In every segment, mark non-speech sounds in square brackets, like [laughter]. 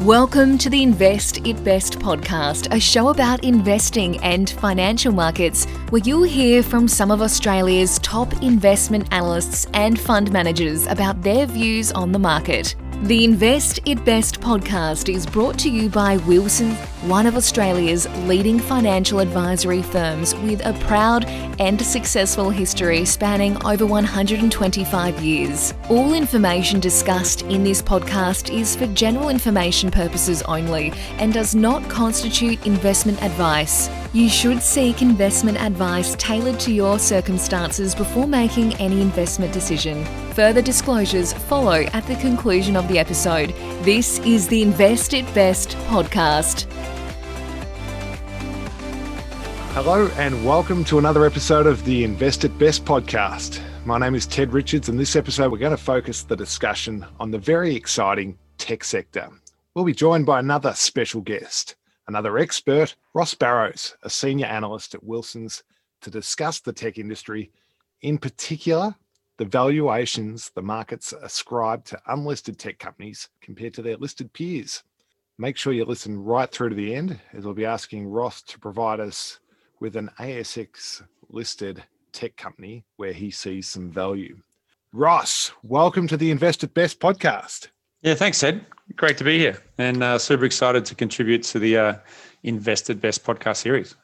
Welcome to the Invest It Best podcast, a show about investing and financial markets, where you'll hear from some of Australia's top investment analysts and fund managers about their views on the market. The Invest It Best podcast is brought to you by Wilson, one of Australia's leading financial advisory firms with a proud and successful history spanning over 125 years. All information discussed in this podcast is for general information purposes only and does not constitute investment advice. You should seek investment advice tailored to your circumstances before making any investment decision. Further disclosures follow at the conclusion of the episode. This is the Invest It Best podcast. Hello, and welcome to another episode of the Invest It Best podcast. My name is Ted Richards, and this episode we're going to focus the discussion on the very exciting tech sector. We'll be joined by another special guest another expert, Ross Barrows, a senior analyst at Wilson's, to discuss the tech industry, in particular, the valuations the markets ascribe to unlisted tech companies compared to their listed peers. Make sure you listen right through to the end, as we'll be asking Ross to provide us with an ASX listed tech company where he sees some value. Ross, welcome to the Invest It Best podcast. Yeah, thanks, Ed. Great to be here and uh, super excited to contribute to the uh, Invest It Best podcast series.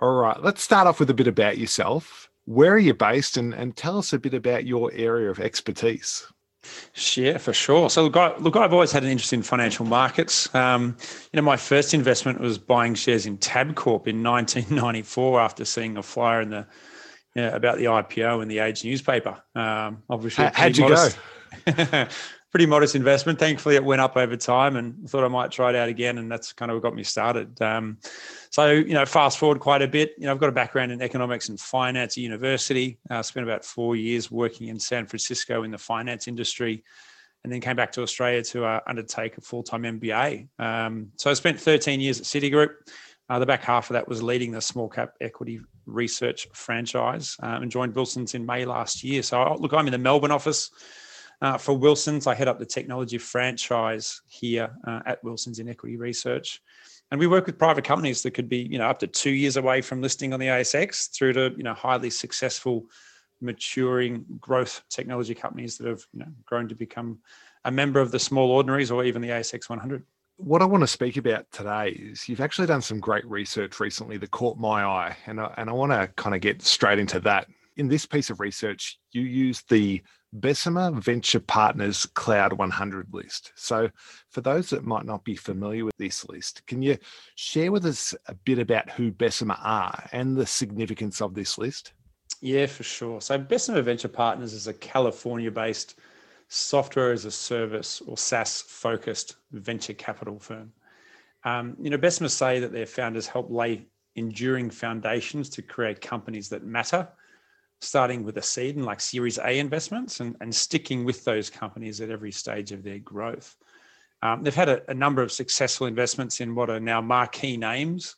All right, let's start off with a bit about yourself. Where are you based and, and tell us a bit about your area of expertise? Yeah, for sure. So look, I, look, I've always had an interest in financial markets. Um, you know, my first investment was buying shares in Tabcorp in [laughs] 1994 after seeing a flyer in the you know, about the IPO in the Age newspaper. Um, obviously, How, how'd you modest. go? [laughs] [laughs] pretty modest investment. Thankfully, it went up over time, and thought I might try it out again, and that's kind of what got me started. Um, so, you know, fast forward quite a bit. You know, I've got a background in economics and finance at university. I uh, spent about four years working in San Francisco in the finance industry, and then came back to Australia to uh, undertake a full time MBA. Um, so, I spent 13 years at Citigroup. Uh, the back half of that was leading the small cap equity research franchise um, and joined Wilson's in May last year. So, look, I'm in the Melbourne office. Uh, for Wilson's, I head up the technology franchise here uh, at Wilson's in Equity Research. And we work with private companies that could be, you know, up to two years away from listing on the ASX through to, you know, highly successful, maturing growth technology companies that have, you know, grown to become a member of the small ordinaries or even the ASX 100 what I want to speak about today is you've actually done some great research recently that caught my eye, and I, and I want to kind of get straight into that. In this piece of research, you use the Bessemer Venture Partners Cloud 100 list. So, for those that might not be familiar with this list, can you share with us a bit about who Bessemer are and the significance of this list? Yeah, for sure. So, Bessemer Venture Partners is a California based software as a service or SaaS focused venture capital firm. Um, you know, Bessemer say that their founders help lay enduring foundations to create companies that matter starting with a seed and like Series A investments and, and sticking with those companies at every stage of their growth. Um, they've had a, a, number of successful investments in what are now marquee names,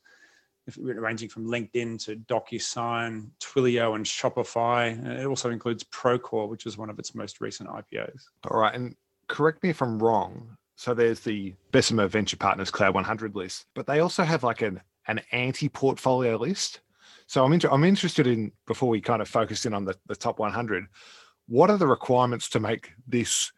ranging from LinkedIn to DocuSign, Twilio, and Shopify. It also includes Procore, which is one of its most recent IPOs. All right. And correct me if I'm wrong. So there's the Bessemer Venture Partners Cloud 100 list, but they also have like an, an anti portfolio list. So I'm inter- I'm interested in before we kind of focus in on the, the top 100. What are the requirements to make this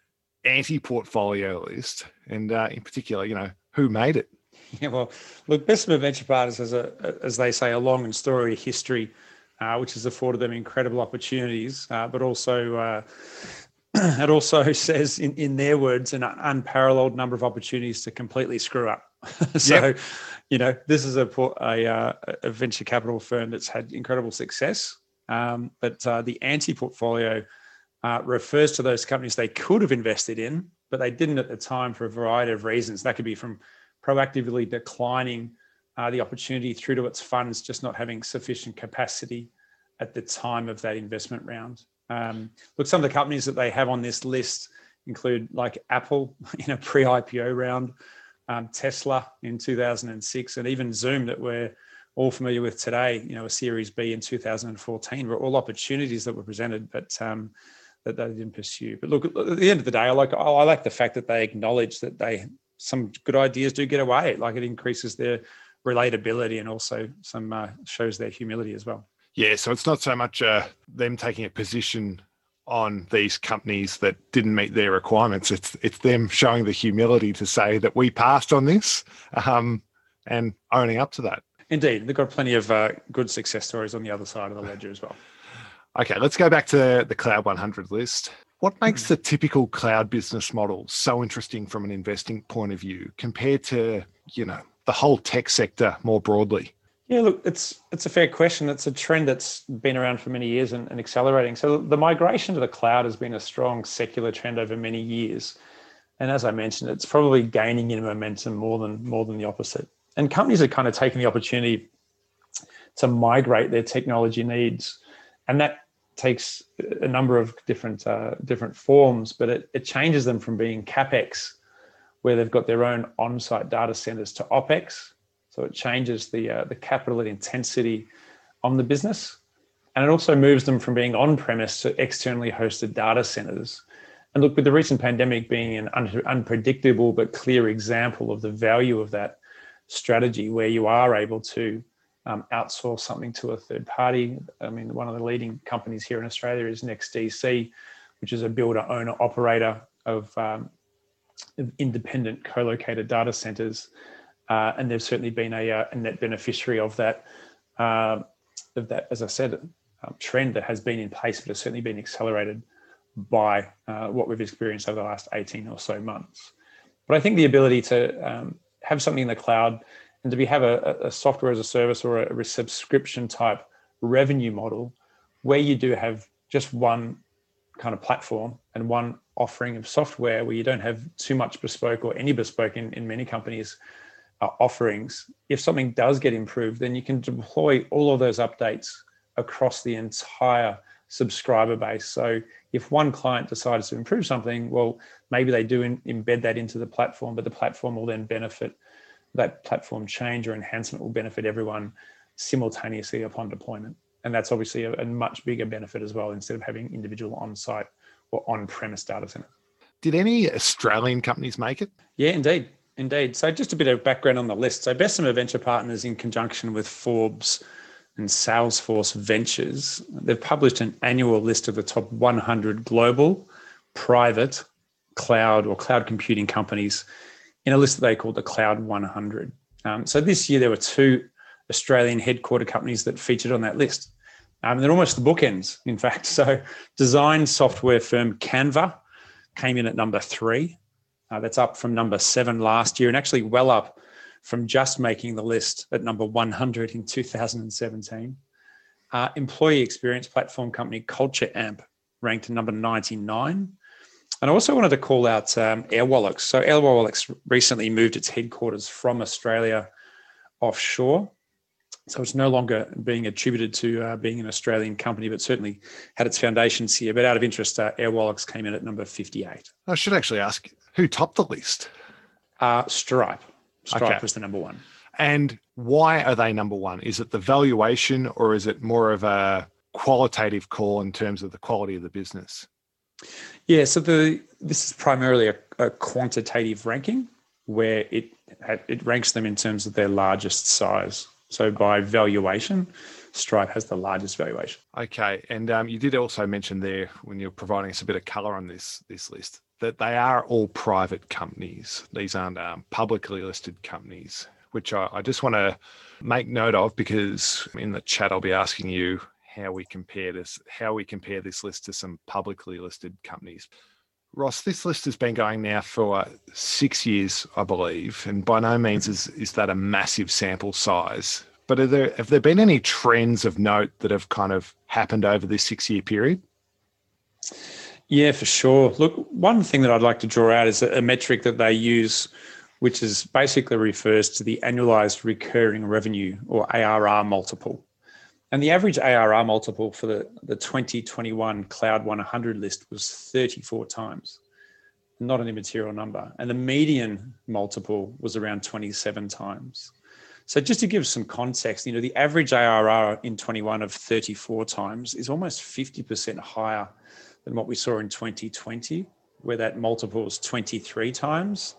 anti-portfolio list, and uh, in particular, you know, who made it? [laughs] Yeah, well, look, Bessemer Venture Partners has a, as they say, a long and storied history, uh, which has afforded them incredible opportunities, uh, but also uh, [clears throat] it also [laughs] says, in, in their words, an unparalleled number of opportunities to completely screw up. [laughs] so, yep. you know, this is a, a, uh, a, venture capital firm that's had incredible success. Um, but uh, the anti portfolio uh, refers to those companies they could have invested in, but they didn't at the time for a variety of reasons. That could be from proactively declining uh, the opportunity through to its funds just not having sufficient capacity at the time of that investment round. Um, look, some of the companies that they have on this list include like Apple [laughs] in a pre-IPO round, um, Tesla in 2006, and even Zoom that we're all familiar with today. You know, a Series B in 2014 were all opportunities that were presented, but um, that they didn't pursue. But look, at the end of the day, I like I like the fact that they acknowledge that they some good ideas do get away. Like it increases their relatability and also some uh, shows their humility as well. Yeah, so it's not so much uh, them taking a position on these companies that didn't meet their requirements. It's it's them showing the humility to say that we passed on this um, and owning up to that. Indeed, they've got plenty of uh, good success stories on the other side of the ledger as well. Okay, let's go back to the Cloud 100 list. What makes the typical cloud business model so interesting from an investing point of view compared to, you know, the whole tech sector more broadly? Yeah, look, it's it's a fair question. It's a trend that's been around for many years and, and, accelerating. So the migration to the cloud has been a strong secular trend over many years, and as I mentioned, it's probably gaining in momentum more than more than the opposite. And companies are kind of taking the opportunity to migrate their technology needs, and that takes a number of different uh, different forms. But it, it changes them from being capex, where they've got their own on-site data centers, to opex so it changes the, uh, the capital intensity on the business. And it also moves them from being on premise to externally hosted data centers. And look, with the recent pandemic being an un- unpredictable but clear example of the value of that strategy, where you are able to um, outsource something to a third party. I mean, one of the leading companies here in Australia is NextDC, which is a builder, owner, operator of, um, of independent co located data centers uh, and they've certainly been a, uh, a net beneficiary of that. Uh, of that, as I said, um, trend that has been in place, but has certainly been accelerated by uh, what we've experienced over the last 18 or so months. But I think the ability to um, have something in the cloud and to be have a, a software as a service or a, a subscription type revenue model where you do have just one kind of platform and one offering of software where you don't have too much bespoke or any bespoke in, in many companies uh, offerings, if something does get improved, then you can deploy all of those updates across the entire subscriber base. So if one client decides to improve something, well, maybe they do in, embed that into the platform, but the platform will then benefit that platform change or enhancement will benefit everyone simultaneously upon deployment. And that's obviously a, a much bigger benefit as well, instead of having individual on-site or on-premise data centers. Did any Australian companies make it? Yeah, indeed. Indeed. So, just a bit of background on the list. So, Bessemer Venture Partners, in conjunction with Forbes and Salesforce Ventures, they've published an annual list of the top 100 global private cloud or cloud computing companies in a list that they call the Cloud 100. Um, so, this year there were two Australian headquarter companies that featured on that list. Um, they're almost the bookends, in fact. [laughs] So, design software firm Canva came in at number three. Uh, that's up from number seven last year and actually well up from just making the list at number 100 in 2017. Uh, employee experience platform company Culture Amp ranked number 99. And I also wanted to call out um, Airwallex. So Airwallex recently moved its headquarters from Australia offshore. So it's no longer being attributed to uh, being an Australian company, but certainly had its foundations here. But out of interest, uh, Airwallex came in at number 58. I should actually ask who topped the list? Uh, Stripe. Stripe okay. was the number one. And why are they number one? Is it the valuation or is it more of a qualitative call in terms of the quality of the business? Yeah, so the this is primarily a, a quantitative ranking where it it ranks them in terms of their largest size. So by valuation, Stripe has the largest valuation. Okay, and um, you did also mention there when you're providing us a bit of color on this this list that they are all private companies. These aren't um, publicly listed companies, which I, I just want to make note of because in the chat I'll be asking you how we compare this, how we compare this list to some publicly listed companies. Ross, this list has been going now for six years, I believe, and by no means mm-hmm. is, is that a massive sample size. But are there have there been any trends of note that have kind of happened over this six year period? Yeah, for sure. Look, one thing that I'd like to draw out is a metric that they use, which is basically refers to the annualized recurring revenue or ARR multiple. And the average ARR multiple for the, the 2021 Cloud 100 list was 34 times, not an immaterial number. And the median multiple was around 27 times. So just to give some context, you know, the average ARR in 21 of 34 times is almost 50% higher than what we saw in 2020, where that multiple was 23 times.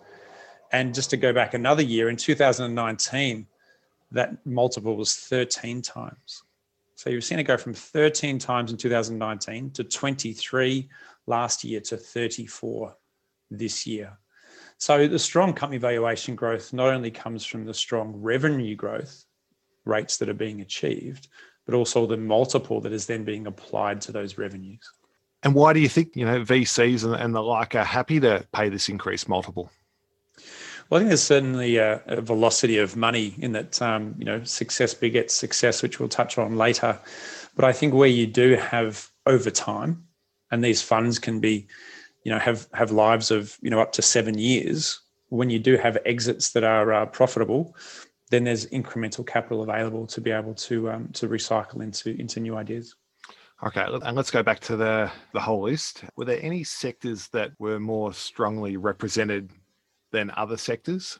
And just to go back another year, in 2019, that multiple was 13 times. So you've seen it go from 13 times in 2019 to 23 last year to 34 this year. So the strong company valuation growth not only comes from the strong revenue growth rates that are being achieved, but also the multiple that is then being applied to those revenues. And why do you think you know VCs and, the like are happy to pay this increased multiple? Well, I think there's certainly a, a velocity of money in that. Um, you know, success begets success, which we'll touch on later. But I think where you do have over time, and these funds can be, you know, have have lives of you know up to seven years. When you do have exits that are uh, profitable, then there's incremental capital available to be able to um, to recycle into into new ideas. Okay, and let's go back to the the whole list. Were there any sectors that were more strongly represented than other sectors?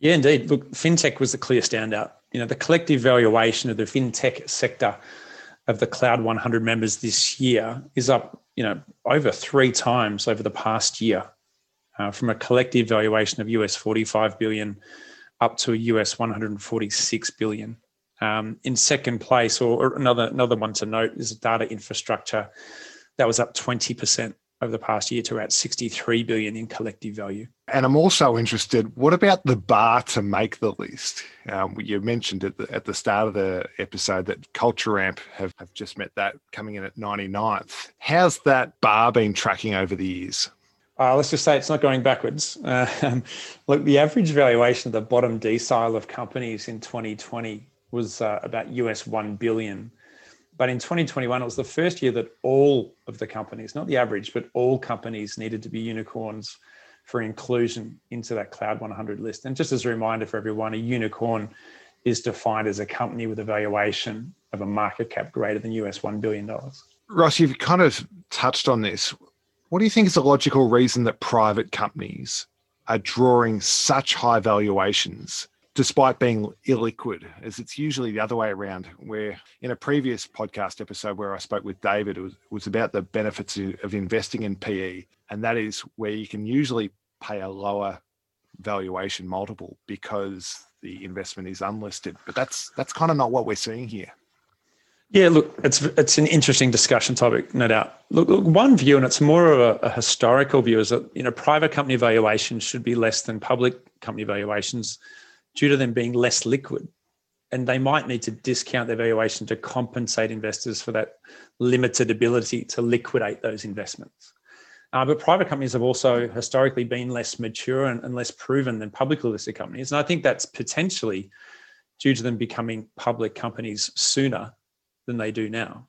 Yeah, indeed. Look, fintech was the clear standout. You know, the collective valuation of the fintech sector of the Cloud 100 members this year is up, you know, over three times over the past year, uh, from a collective valuation of US 45 billion up to US 146 billion. Um, in second place, or, or another another one to note, is data infrastructure. That was up 20% over the past year to about 63 billion in collective value. And I'm also interested, what about the bar to make the list? Um, you mentioned at the, at the start of the episode that Culture Amp have, have just met that coming in at 99th. How's that bar been tracking over the years? Uh, let's just say it's not going backwards. [laughs] Uh, look, the average valuation of the bottom decile of companies in 2020 was uh, about US 1 billion. But in 2021, it was the first year that all of the companies, not the average, but all companies needed to be unicorns for inclusion into that Cloud 100 list. And just as a reminder for everyone, a unicorn is defined as a company with a valuation of a market cap greater than US $1 billion. Ross, you've kind of touched on this. What do you think is the logical reason that private companies are drawing such high valuations despite being illiquid, as it's usually the other way around. Where in a previous podcast episode where I spoke with David, it was, was about the benefits of investing in PE, and that is where you can usually pay a lower valuation multiple because the investment is unlisted. But that's that's kind of not what we're seeing here. Yeah, look, it's it's an interesting discussion topic, no doubt. Look, look one view, and it's more of a, a, historical view, is that you know private company valuations should be less than public company valuations due to them being less liquid. And they might need to discount their valuation to compensate investors for that limited ability to liquidate those investments. Uh, but private companies have also historically been less mature and, and less proven than publicly listed companies. And I think that's potentially due to them becoming public companies sooner than they do now.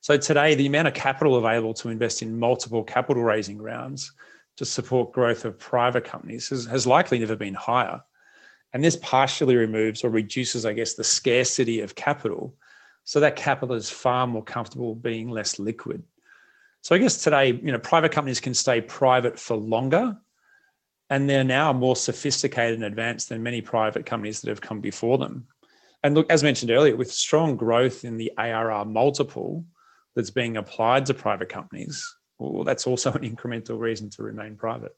So today, the amount of capital available to invest in multiple capital raising rounds to support growth of private companies has, has likely never been higher. And this partially removes or reduces, I guess, the scarcity of capital. So that capital is far more comfortable being less liquid. So I guess today, you know, private companies can stay private for longer. And they're now more sophisticated and advanced than many private companies that have come before them. And look, as mentioned earlier, with strong growth in the ARR multiple that's being applied to private companies, well, that's also an incremental reason to remain private.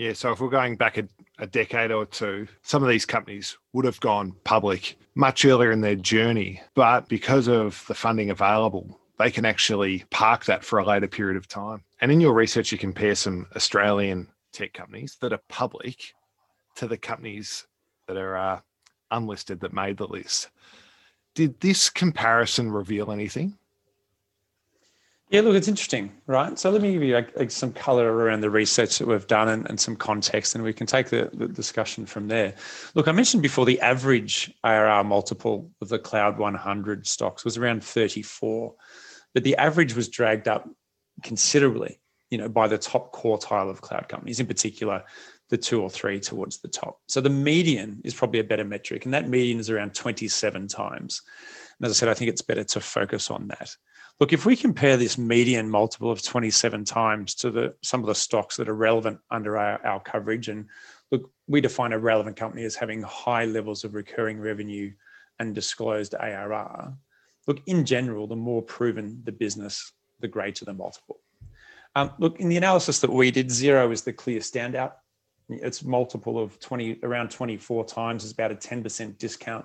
Yeah, so if we're going back a, a, decade or two, some of these companies would have gone public much earlier in their journey. But because of the funding available, they can actually park that for a later period of time. And in your research, you compare some Australian tech companies that are public to the companies that are uh, unlisted that made the list. Did this comparison reveal anything? Yeah, look, it's interesting, right? So let me give you like, like some color around the research that we've done and, and some context, and we can take the, the, discussion from there. Look, I mentioned before the average ARR multiple of the Cloud 100 stocks was around 34, but the average was dragged up considerably, you know, by the top quartile of cloud companies, in particular, the two or three towards the top. So the median is probably a better metric, and that median is around 27 times. And as I said, I think it's better to focus on that. Look, if we compare this median multiple of 27 times to the some of the stocks that are relevant under our, our coverage, and look, we define a relevant company as having high levels of recurring revenue and disclosed ARR. Look, in general, the more proven the business, the greater the multiple. Um, look, in the analysis that we did, Xero is the clear standout It's multiple of 20, around 24 times is about a 10% discount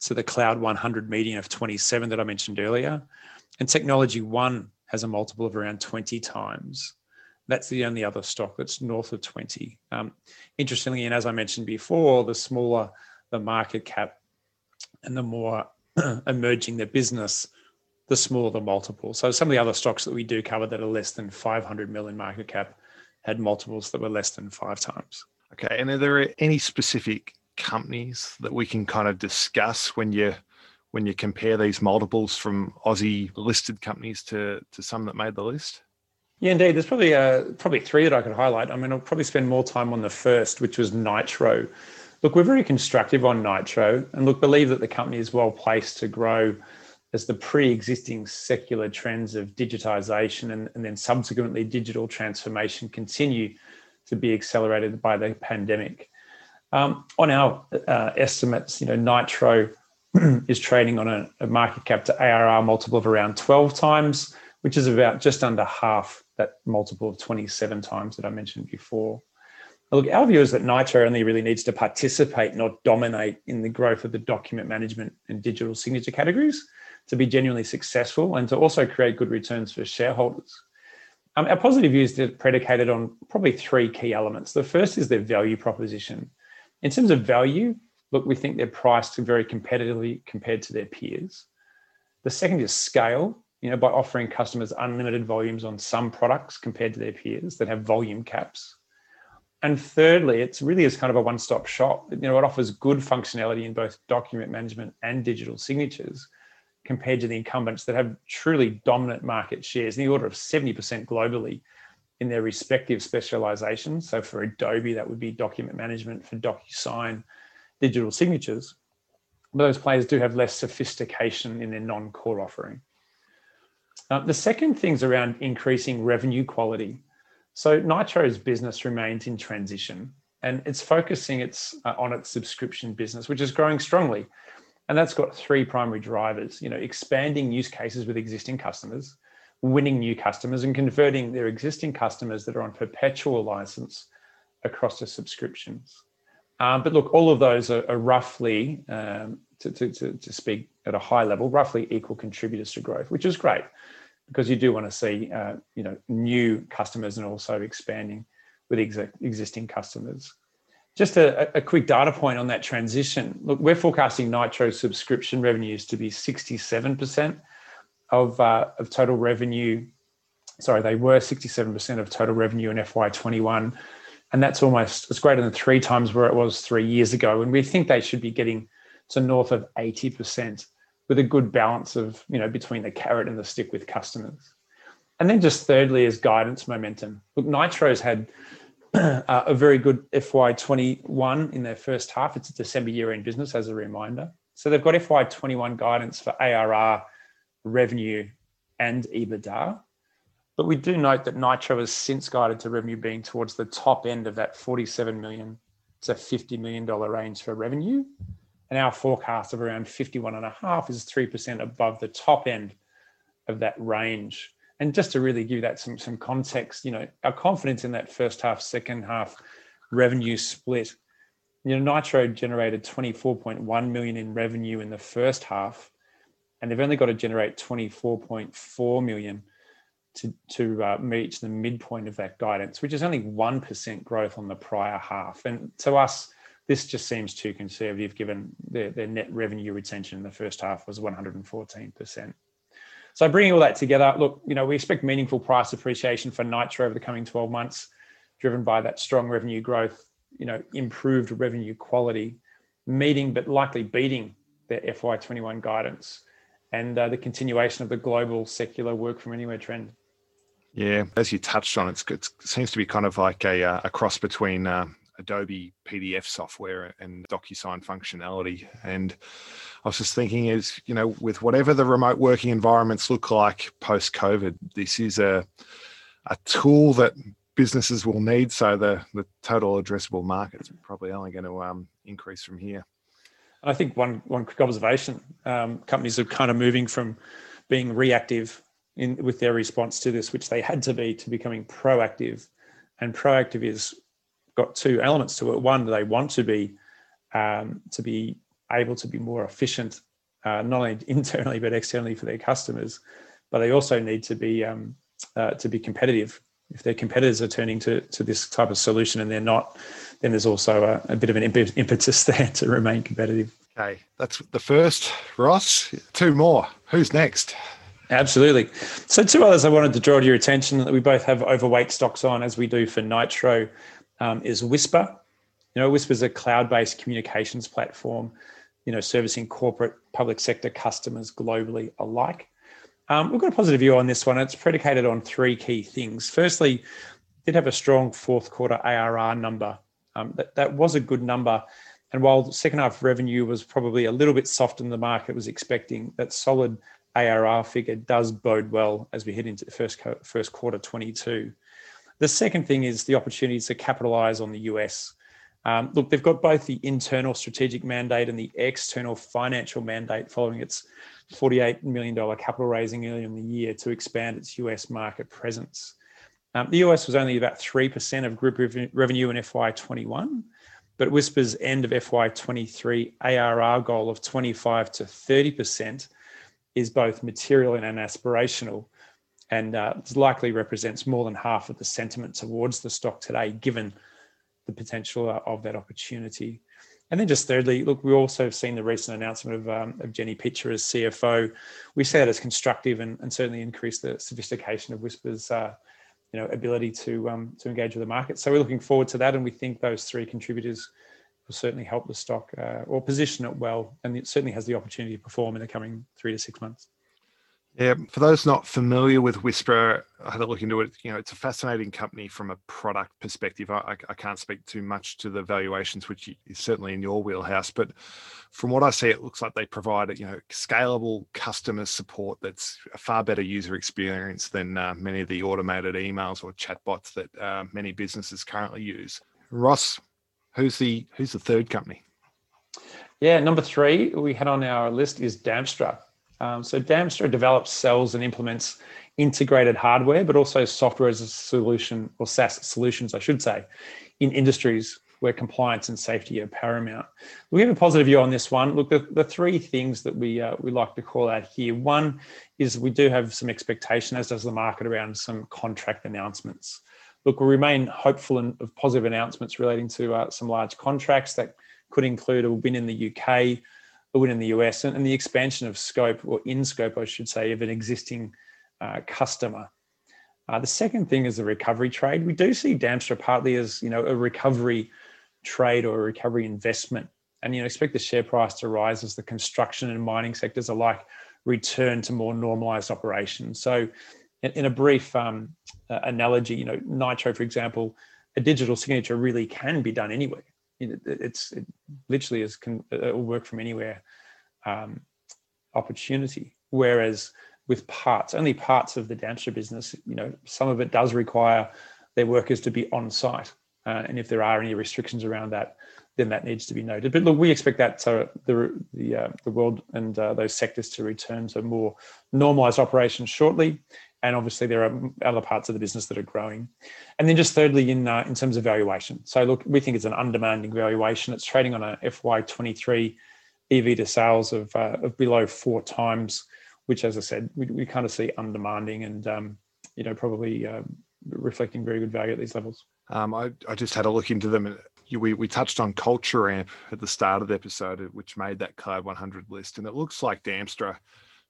to the Cloud 100 median of 27 that I mentioned earlier. And Technology One has a multiple of around 20 times. That's the only other stock that's north of 20. Um, interestingly, and as I mentioned before, the smaller the market cap and the more [clears throat] emerging the business, the smaller the multiple. So some of the other stocks that we do cover that are less than 500 million market cap had multiples that were less than five times. Okay. And are there any specific companies that we can kind of discuss when you when you compare these multiples from Aussie listed companies to to some that made the list? Yeah, indeed. There's probably uh, probably three that I could highlight. I mean, I'll probably spend more time on the first, which was Nitro. Look, we're very constructive on Nitro, and look, believe that the company is well placed to grow as the pre-existing secular trends of digitization and, and then subsequently digital transformation continue to be accelerated by the pandemic. Um, on our uh, estimates, you know, Nitro [clears throat] is trading on a, a, market cap to ARR multiple of around 12 times, which is about just under half that multiple of 27 times that I mentioned before. Look, our view is that Nitro only really needs to participate, not dominate in the growth of the document management and digital signature categories to be genuinely successful and to also create good returns for shareholders. Um, our positive views are predicated on probably three key elements. The first is their value proposition. In terms of value, look, we think they're priced very competitively compared to their peers. The second is scale, you know, by offering customers unlimited volumes on some products compared to their peers that have volume caps. And thirdly, it's really is kind of a one-stop shop. You know, it offers good functionality in both document management and digital signatures compared to the incumbents that have truly dominant market shares in the order of 70% globally in their respective specializations. So for Adobe, that would be document management, for DocuSign, digital signatures. But those players do have less sophistication in their non-core offering. Uh, the second thing's around increasing revenue quality. So Nitro's business remains in transition and it's focusing its uh, on its subscription business, which is growing strongly. And that's got three primary drivers, you know, expanding use cases with existing customers, winning new customers and converting their existing customers that are on perpetual license across to subscriptions. Um, but look, all of those are, are roughly, um, to, to, to, to, speak at a high level, roughly equal contributors to growth, which is great because you do want to see, uh, you know, new customers and also expanding with ex- existing customers. Just a, a, quick data point on that transition. Look, we're forecasting Nitro subscription revenues to be 67% of, uh, of total revenue. Sorry, they were 67% of total revenue in FY21. And that's almost, it's greater than three times where it was three years ago. And we think they should be getting to north of 80% with a good balance of, you know, between the carrot and the stick with customers. And then just thirdly is guidance momentum. Look, Nitro's had [clears throat] uh, a very good FY21 in their first half. It's a December year end business, as a reminder. So they've got FY21 guidance for ARR revenue and EBITDA. But we do note that Nitro has since guided to revenue being towards the top end of that 47 million to 50 million dollar range for revenue. And our forecast of around 51 and a half is 3% above the top end of that range. And just to really give that some, some context, you know, our confidence in that first half, second half revenue split, you know, Nitro generated 24.1 million in revenue in the first half and they've only got to generate 24.4 million to, to uh, reach the midpoint of that guidance, which is only 1% growth on the prior half. And to us, this just seems too conservative given their, their net revenue retention in the first half was 114%. So bringing all that together, look, you know, we expect meaningful price appreciation for Nitro over the coming 12 months, driven by that strong revenue growth, you know, improved revenue quality, meeting but likely beating their FY21 guidance and uh, the continuation of the global secular work from anywhere trend. Yeah, as you touched on, it seems to be kind of like a, uh, a cross between uh, Adobe PDF software and DocuSign functionality. And I was just thinking, is you know, with whatever the remote working environments look like post COVID, this is a a tool that businesses will need. So the the total addressable market is probably only going to um, increase from here. I think one one quick observation: um, companies are kind of moving from being reactive in with their response to this, which they had to be, to becoming proactive. And proactive is got two elements to it. One, they want to be um, to be able to be more efficient, uh, not only [laughs] internally but externally for their customers, but they also need to be um, uh, to be competitive. If their competitors are turning to to this type of solution and they're not, then there's also a, a bit of an impetus [laughs] there to remain competitive. Okay, that's the first, Ross. Two more. Who's next? Absolutely. So, two others I wanted to draw to your attention that we both have overweight stocks on, as we do for Nitro, um, is Whispir. You know, Whispir is a cloud-based communications platform, you know, servicing corporate, public sector customers globally alike. Um, we've got a positive view on this one. It's predicated on three key things. Firstly, did have a strong fourth quarter ARR number. Um, that, that was a good number. And while second half revenue was probably a little bit softer than the market was expecting, that solid ARR figure does bode well as we head into the first, first quarter 22. The second thing is the opportunity to capitalize on the US. Um, look, they've got both the internal strategic mandate and the external financial mandate following its $48 million capital raising earlier in the year to expand its US market presence. Um, the US was only about 3% of group revenue in FY21, but Whispir's end of FY23 ARR goal of 25 to 30% is both material and aspirational and uh, likely represents more than half of the sentiment towards the stock today, given the potential uh, of that opportunity. And then just thirdly, look, we also have seen the recent announcement of, um, of Jenny Pitcher as CFO. We see that as constructive and, and certainly increase the sophistication of Whispir's uh, you know, ability to, um, to engage with the market. So we're looking forward to that. And we think those three contributors will certainly help the stock uh, or position it well, and it certainly has the opportunity to perform in the coming three to six months. Yeah, for those not familiar with Whispir, I had a look into it. You know, it's a fascinating company from a product perspective. I, I can't speak too much to the valuations, which is certainly in your wheelhouse, but from what I see, it looks like they provide you know scalable customer support that's a far better user experience than uh, many of the automated emails or chatbots that uh, many businesses currently use. Ross, Who's the who's the third company? Yeah, number three we had on our list is Damstra. Um, so Damstra develops, sells, and implements integrated hardware, but also software as a solution or SaaS solutions, I should say, in industries where compliance and safety are paramount. We have a positive view on this one. Look, the, the three things that we uh, we like to call out here. One is we do have some expectation, as does the market, around some contract announcements look, we remain hopeful and of positive announcements relating to uh, some large contracts that could include a win in the UK, a win in the US, and, and the expansion of scope or in scope, I should say, of an existing uh, customer. Uh, the second thing is the recovery trade. We do see Damstra partly as you know a recovery trade or a recovery investment, and you know expect the share price to rise as the construction and mining sectors alike return to more normalized operations. So in, a brief um, uh, analogy, you know, Nitro, for example, a digital signature really can be done anywhere. It, it's it literally is can will work from anywhere um, opportunity. Whereas with parts, only parts of the Damstra business, you know, some of it does require their workers to be on site, uh, and if there are any restrictions around that, then that needs to be noted. But look, we expect that to, the the uh, the world and uh, those sectors to return to more normalised operations shortly and obviously there are other parts of the business that are growing. And then just thirdly, in uh, in terms of valuation. So look, we think it's an undemanding valuation. It's trading on a FY23 EV to sales of, uh, of below four times, which, as I said, we, we kind of see undemanding and um, you know probably uh, reflecting very good value at these levels. Um, I, I just had a look into them. We, we touched on Culture Amp at the start of the episode, which made that Cloud 100 list, and it looks like Damstra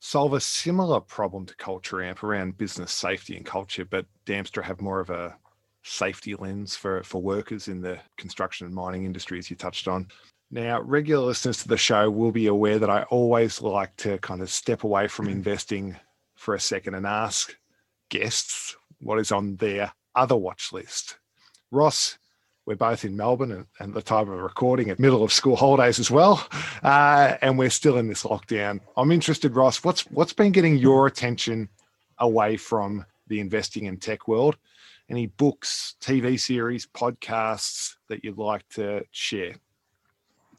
solve a similar problem to Culture Amp around business safety and culture, but Damstra have more of a safety lens for, for workers in the construction and mining industry, as you touched on. Now, regular listeners to the show will be aware that I always like to kind of step away from [clears throat] investing for a second and ask guests what is on their other watch list. Ross, we're both in Melbourne and, and the time of recording at middle of school holidays as well, uh, and we're still in this lockdown. I'm interested, Ross. What's what's been getting your attention away from the investing in tech world? Any books, TV series, podcasts that you'd like to share?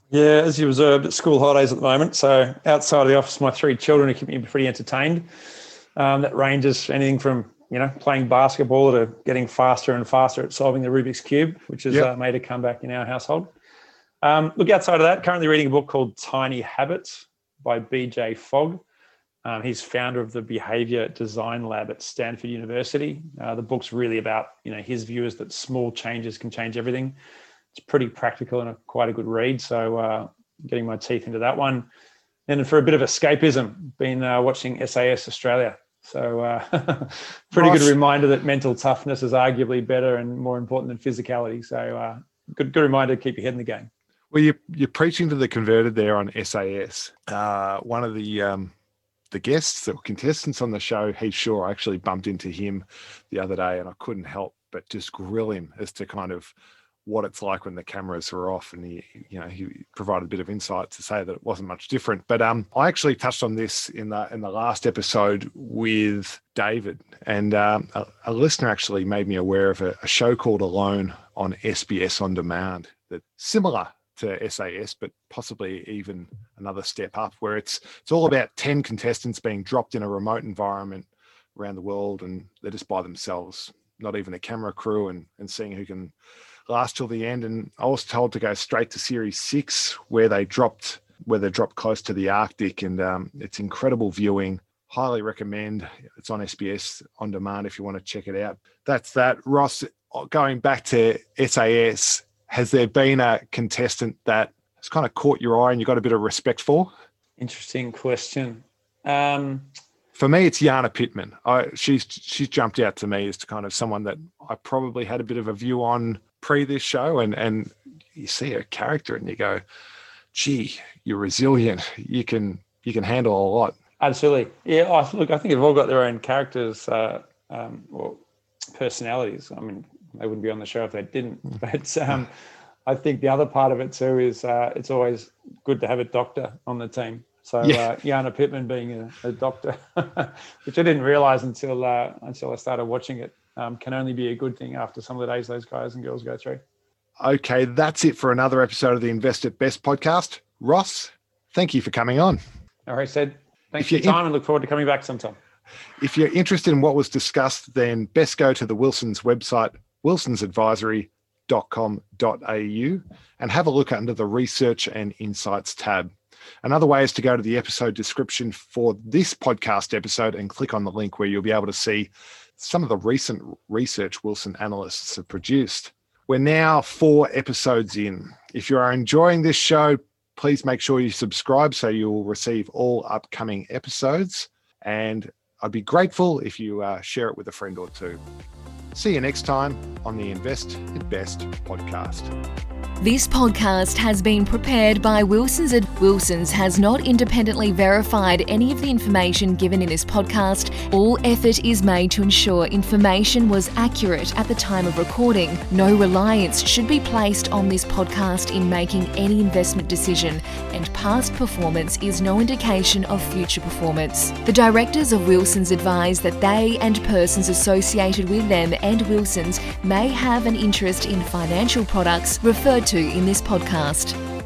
Yeah, as you observed, at school holidays at the moment. So outside of the office, my three children are me pretty entertained. Um, that ranges anything from you know, playing basketball to getting faster and faster at solving the Rubik's Cube, which has yep. uh, made a comeback in our household. Um, look, outside of that, currently reading a book called Tiny Habits by BJ Fogg. Um, he's founder of the Behavior Design Lab at Stanford University. Uh, the book's really about, you know, his view is that small changes can change everything. It's pretty practical and a, quite a good read. So, uh, getting my teeth into that one. And for a bit of escapism, been uh, watching SAS Australia. So, uh, [laughs] pretty nice. good reminder that mental toughness is arguably better and more important than physicality. So, uh, good good reminder to keep your head in the game. Well, you're, you're preaching to the converted there on SAS. Uh, one of the um, the guests or contestants on the show, Heath Shaw, I actually bumped into him the other day, and I couldn't help but just grill him as to kind of what it's like when the cameras are off and he you know he provided a bit of insight to say that it wasn't much different. But um i actually touched on this in the in the last episode with david. And um, a, a, listener actually made me aware of a, a show called alone on sbs on demand that similar to SAS, but possibly even another step up, where it's it's all about ten contestants being dropped in a remote environment around the world, and they're just by themselves, not even a camera crew, and and seeing who can last till the end. And I was told to go straight to series six, where they dropped where they dropped close to the Arctic, and um, it's incredible viewing. Highly recommend. It's on SBS on demand if you want to check it out. That's that. Ross, going back to SAS, has there been a contestant that has kind of caught your eye and you got a bit of respect for? Interesting question. Um, for me, it's Jana Pittman. I, she's she's jumped out to me as to kind of someone that I probably had a bit of a view on pre this show, and and you see her character and you go, "Gee, you're resilient. You can you can handle a lot." Absolutely, yeah. I, look, I think they've all got their own characters uh, um, or personalities. I mean, they wouldn't be on the show if they didn't. Hmm. [laughs] But um, I think the other part of it too is uh, it's always good to have a doctor on the team. So yeah. uh, [laughs] Jana Pittman being a, a doctor, [laughs] which I didn't realize until uh, until I started watching it, um, can only be a good thing after some of the days those guys and girls go through. Okay, that's it for another episode of the Invest at Best podcast. Ross, thank you for coming on. All right, Sid. Thanks for your time in- and look forward to coming back sometime. If you're interested in what was discussed, then best go to the Wilson's website, wilsonsadvisory.com.au and have a look under the Research and Insights tab. Another way is to go to the episode description for this podcast episode and click on the link where you'll be able to see some of the recent research Wilson analysts have produced. We're now four episodes in. If you are enjoying this show, please make sure you subscribe so you'll receive all upcoming episodes. And I'd be grateful if you uh, share it with a friend or two. See you next time on the Invest at Best podcast. This podcast has been prepared by Wilson's. Wilson's has not independently verified any of the information given in this podcast. All effort is made to ensure information was accurate at the time of recording. No reliance should be placed on this podcast in making any investment decision, and past performance is no indication of future performance. The directors of Wilson's advise that they and persons associated with them and Wilson's may have an interest in financial products referred to in this podcast.